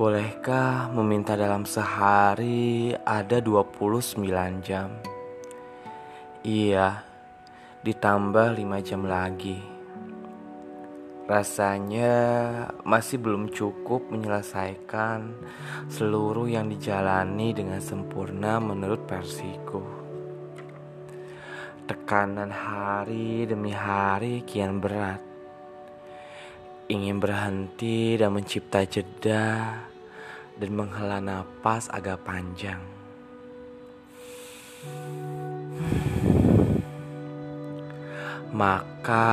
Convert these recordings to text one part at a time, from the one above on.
Bolehkah meminta dalam sehari ada 29 jam? Iya, ditambah 5 jam lagi. Rasanya masih belum cukup menyelesaikan seluruh yang dijalani dengan sempurna menurut versiku. Tekanan hari demi hari kian berat ingin berhenti dan mencipta jeda dan menghela napas agak panjang. Maka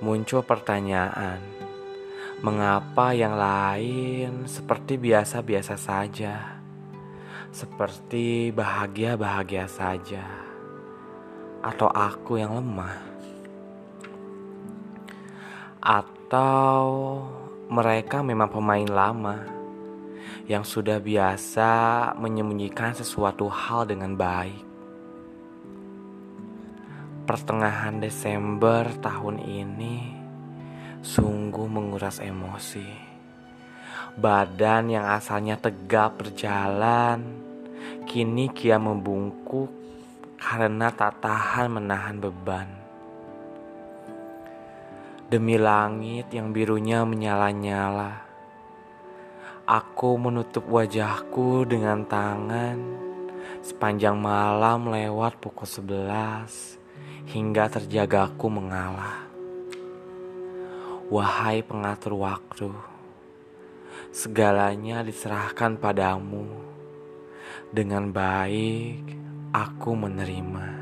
muncul pertanyaan, mengapa yang lain seperti biasa-biasa saja, seperti bahagia-bahagia saja, atau aku yang lemah? Atau mereka memang pemain lama yang sudah biasa menyembunyikan sesuatu hal dengan baik. Pertengahan Desember tahun ini sungguh menguras emosi. Badan yang asalnya tegap berjalan kini kian membungkuk karena tak tahan menahan beban. Demi langit yang birunya menyala-nyala, aku menutup wajahku dengan tangan sepanjang malam lewat pukul sebelas hingga terjagaku mengalah. Wahai pengatur waktu, segalanya diserahkan padamu. Dengan baik, aku menerima.